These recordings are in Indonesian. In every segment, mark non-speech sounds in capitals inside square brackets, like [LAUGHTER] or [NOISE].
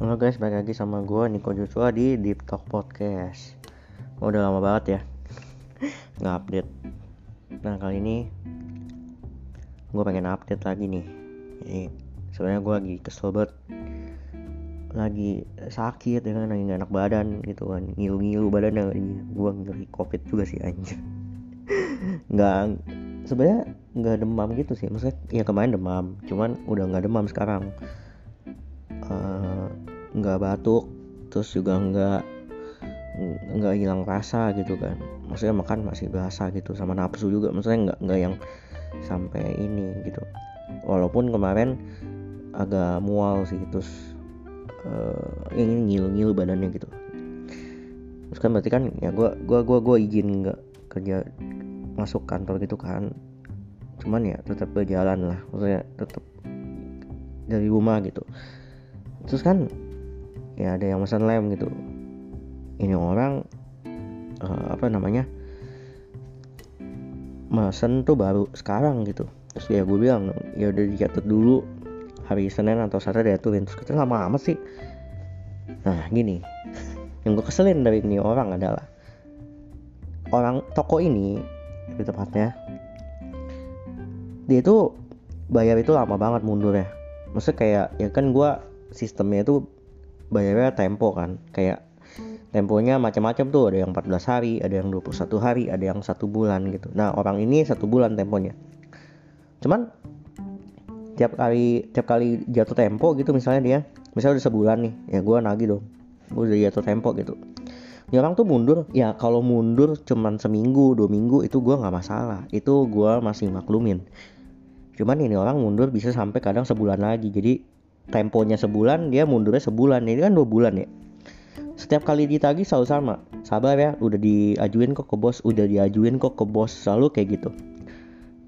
Halo guys, balik lagi sama gue Niko Joshua di Deep Talk Podcast. Oh, Udah lama banget ya [LAUGHS] Nggak update. Nah kali ini Gue pengen update lagi nih. Jadi sebenarnya gue lagi kesel banget. Lagi sakit ya kan, lagi gak enak badan gitu kan. Ngilu-ngilu badan Gue ngeri covid juga sih anjir. [LAUGHS] Nggak sebenarnya nggak demam gitu sih. Maksudnya ya kemarin demam cuman udah nggak demam sekarang. Uh, nggak batuk terus juga nggak nggak hilang rasa gitu kan. Maksudnya makan masih berasa gitu sama nafsu juga. Maksudnya nggak nggak yang sampai ini gitu. Walaupun kemarin agak mual sih terus uh, ini ngilu-ngilu badannya gitu. Terus kan berarti kan ya gue gua gua gua izin nggak kerja masuk kantor gitu kan. Cuman ya tetap berjalan lah maksudnya tetap dari rumah gitu. Terus kan ya ada yang pesan lem gitu. Ini orang uh, apa namanya mesen tuh baru sekarang gitu. Terus ya gue bilang ya udah dicatat dulu hari Senin atau Selasa diaturin terus kita lama amat sih. Nah gini. [LAUGHS] Yang gue keselin dari ini orang adalah orang toko ini lebih tepatnya dia itu bayar itu lama banget mundur ya maksudnya kayak ya kan gue sistemnya itu bayarnya tempo kan. Kayak temponya macam-macam tuh. Ada yang 14 hari ada yang 21 hari ada yang satu bulan gitu. Nah orang ini satu bulan temponya. Cuman tiap kali tiap kali jatuh tempo gitu misalnya dia misalnya udah sebulan nih ya gue nagih dong. Gue udah jatuh tempo gitu. Ini orang tuh mundur. Ya kalau mundur cuman seminggu dua minggu itu gue nggak masalah. Itu gue masih maklumin. Cuman ini orang mundur bisa sampai kadang sebulan lagi. Jadi temponya sebulan dia mundurnya sebulan. Ini kan dua bulan ya. Setiap kali ditagi selalu sama. Sabar ya udah diajuin kok ke bos udah diajuin kok ke bos selalu kayak gitu.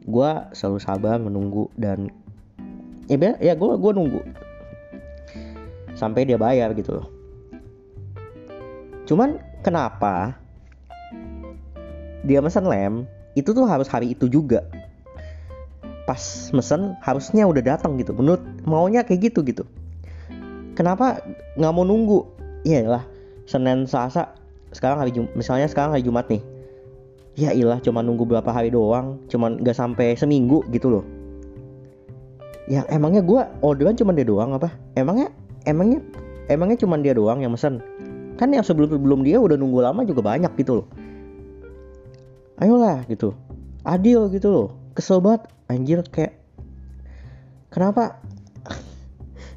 Gue selalu sabar menunggu dan ya ya gue gue nunggu. Sampai dia bayar gitu loh. Cuman kenapa dia mesen lem? Itu tuh harus hari itu juga pas mesen harusnya udah datang gitu. Menurut maunya kayak gitu gitu. Kenapa nggak mau nunggu? Iyalah Senin Selasa sekarang hari Jum misalnya sekarang hari Jumat nih. Ya ilah cuma nunggu berapa hari doang cuman nggak sampai seminggu gitu loh. Ya emangnya gue orderan cuma dia doang apa? Emangnya emangnya emangnya cuma dia doang yang mesen? Kan yang sebelum sebelum dia udah nunggu lama juga banyak gitu loh. Ayolah gitu. Adil gitu loh. Kesel banget anjir kayak kenapa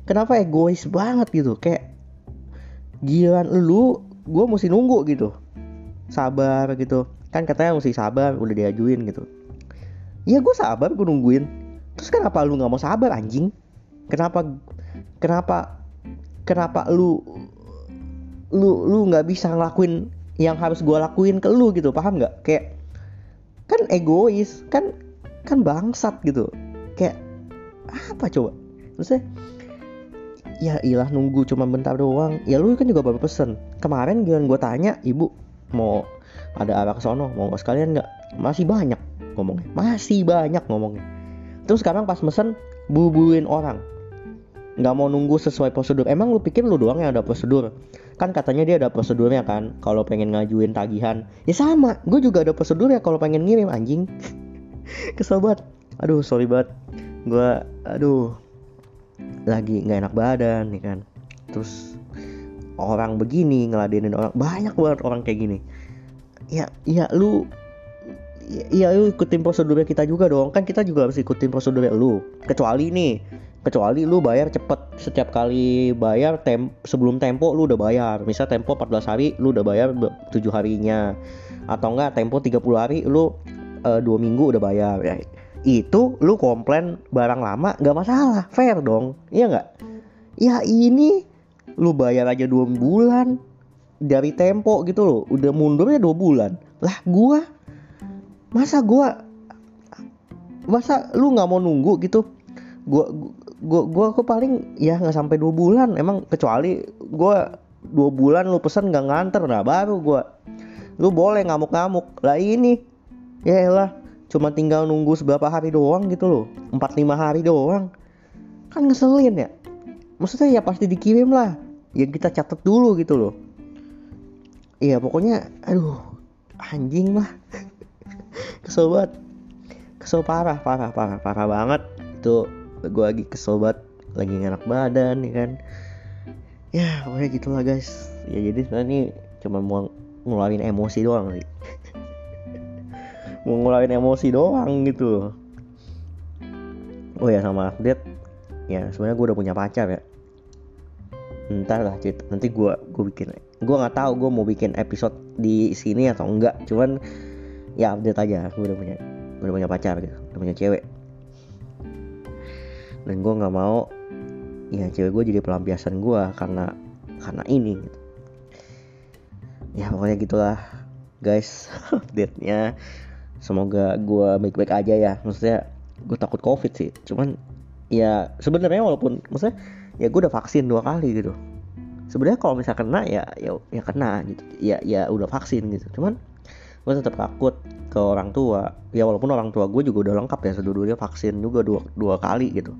kenapa egois banget gitu? Kayak gilaan lu gue mesti nunggu gitu. Sabar gitu. Kan katanya mesti sabar udah diajuin gitu. Iya gue sabar gue nungguin. Terus kenapa lu nggak mau sabar anjing? Kenapa kenapa kenapa lu lu lu nggak bisa ngelakuin yang harus gue lakuin ke lu gitu? Paham nggak? Kayak kan egois kan kan bangsat gitu. Kayak apa coba? Maksudnya ya ilah nunggu cuma bentar doang. Ya lu kan juga baru pesen. Kemarin giliran gue tanya ibu mau ada arah ke sono? Mau nggak sekalian nggak? Masih banyak ngomongnya. Masih banyak ngomongnya. Terus sekarang pas mesen bubuin orang. Nggak mau nunggu sesuai prosedur. Emang lu pikir lu doang yang ada prosedur? Kan katanya dia ada prosedurnya kan kalau pengen ngajuin tagihan. Ya sama gue juga ada prosedur ya kalau pengen ngirim anjing kesel banget. Aduh sorry banget. Gue aduh lagi nggak enak badan nih kan. Terus orang begini ngeladenin orang banyak banget orang kayak gini. Ya ya lu ya, ya lu ikutin prosedurnya kita juga dong. Kan kita juga harus ikutin prosedurnya lu. Kecuali nih kecuali lu bayar cepet. Setiap kali bayar tem sebelum tempo lu udah bayar. Misal tempo 14 hari lu udah bayar 7 harinya. Atau enggak tempo 30 hari lu uh, dua minggu udah bayar. Ya. Itu lu komplain barang lama nggak masalah. Fair dong. Iya nggak? Ya ini lu bayar aja dua bulan dari tempo gitu loh. Udah mundurnya dua bulan. Lah gua? Masa gua? Masa lu nggak mau nunggu gitu? Gua gua gua aku paling ya nggak sampai dua bulan. Emang kecuali gua dua bulan lu pesen nggak nganter nah baru gua. Lu boleh ngamuk-ngamuk. Lah ini ya lah cuma tinggal nunggu seberapa hari doang gitu loh. Empat lima hari doang. Kan ngeselin ya. Maksudnya ya pasti dikirim lah. Yang kita catat dulu gitu loh. Iya pokoknya aduh anjing lah. [LAUGHS] Kesel banget. Kesel parah parah parah parah banget. Itu gue lagi kesel banget. Lagi enak badan ya kan. Ya pokoknya gitulah guys. Ya jadi sebenarnya ini cuma mau ngeluarin emosi doang sih [LAUGHS] mau ngeluarin emosi doang gitu. Oh ya sama update. Ya sebenarnya gue udah punya pacar ya. Ntar lah cerita. Nanti gue gue bikin. Gue nggak tahu gue mau bikin episode di sini atau enggak. Cuman ya update aja. Gue udah punya udah punya pacar gitu. Udah punya cewek. Dan gue nggak mau ya cewek gue jadi pelampiasan gue karena karena ini gitu. Ya pokoknya gitulah guys [LAUGHS] update nya semoga gue baik-baik aja ya. Maksudnya gue takut covid sih. Cuman ya sebenarnya walaupun maksudnya ya gue udah vaksin dua kali gitu. Sebenarnya kalau misalnya kena ya ya ya kena gitu. Ya ya udah vaksin gitu. Cuman gue tetap takut ke orang tua. Ya walaupun orang tua gue juga udah lengkap ya. Sedua-duanya vaksin juga dua dua kali gitu.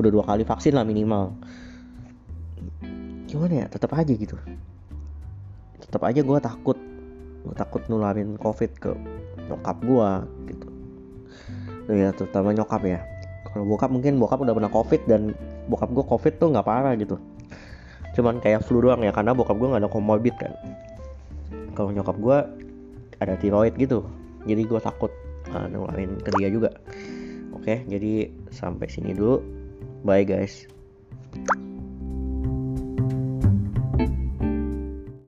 Udah dua kali vaksin lah minimal. Gimana ya tetap aja gitu. Tetap aja gue takut. Gue takut nularin covid ke nyokap gue gitu. Ya terutama nyokap ya. Kalau bokap mungkin bokap udah pernah covid dan bokap gue covid tuh nggak parah gitu. Cuman kayak flu doang ya karena bokap gue nggak ada komorbid kan. Kalau nyokap gue ada tiroid gitu. Jadi gue takut uh, nularin ke dia juga. Oke jadi sampai sini dulu. Bye guys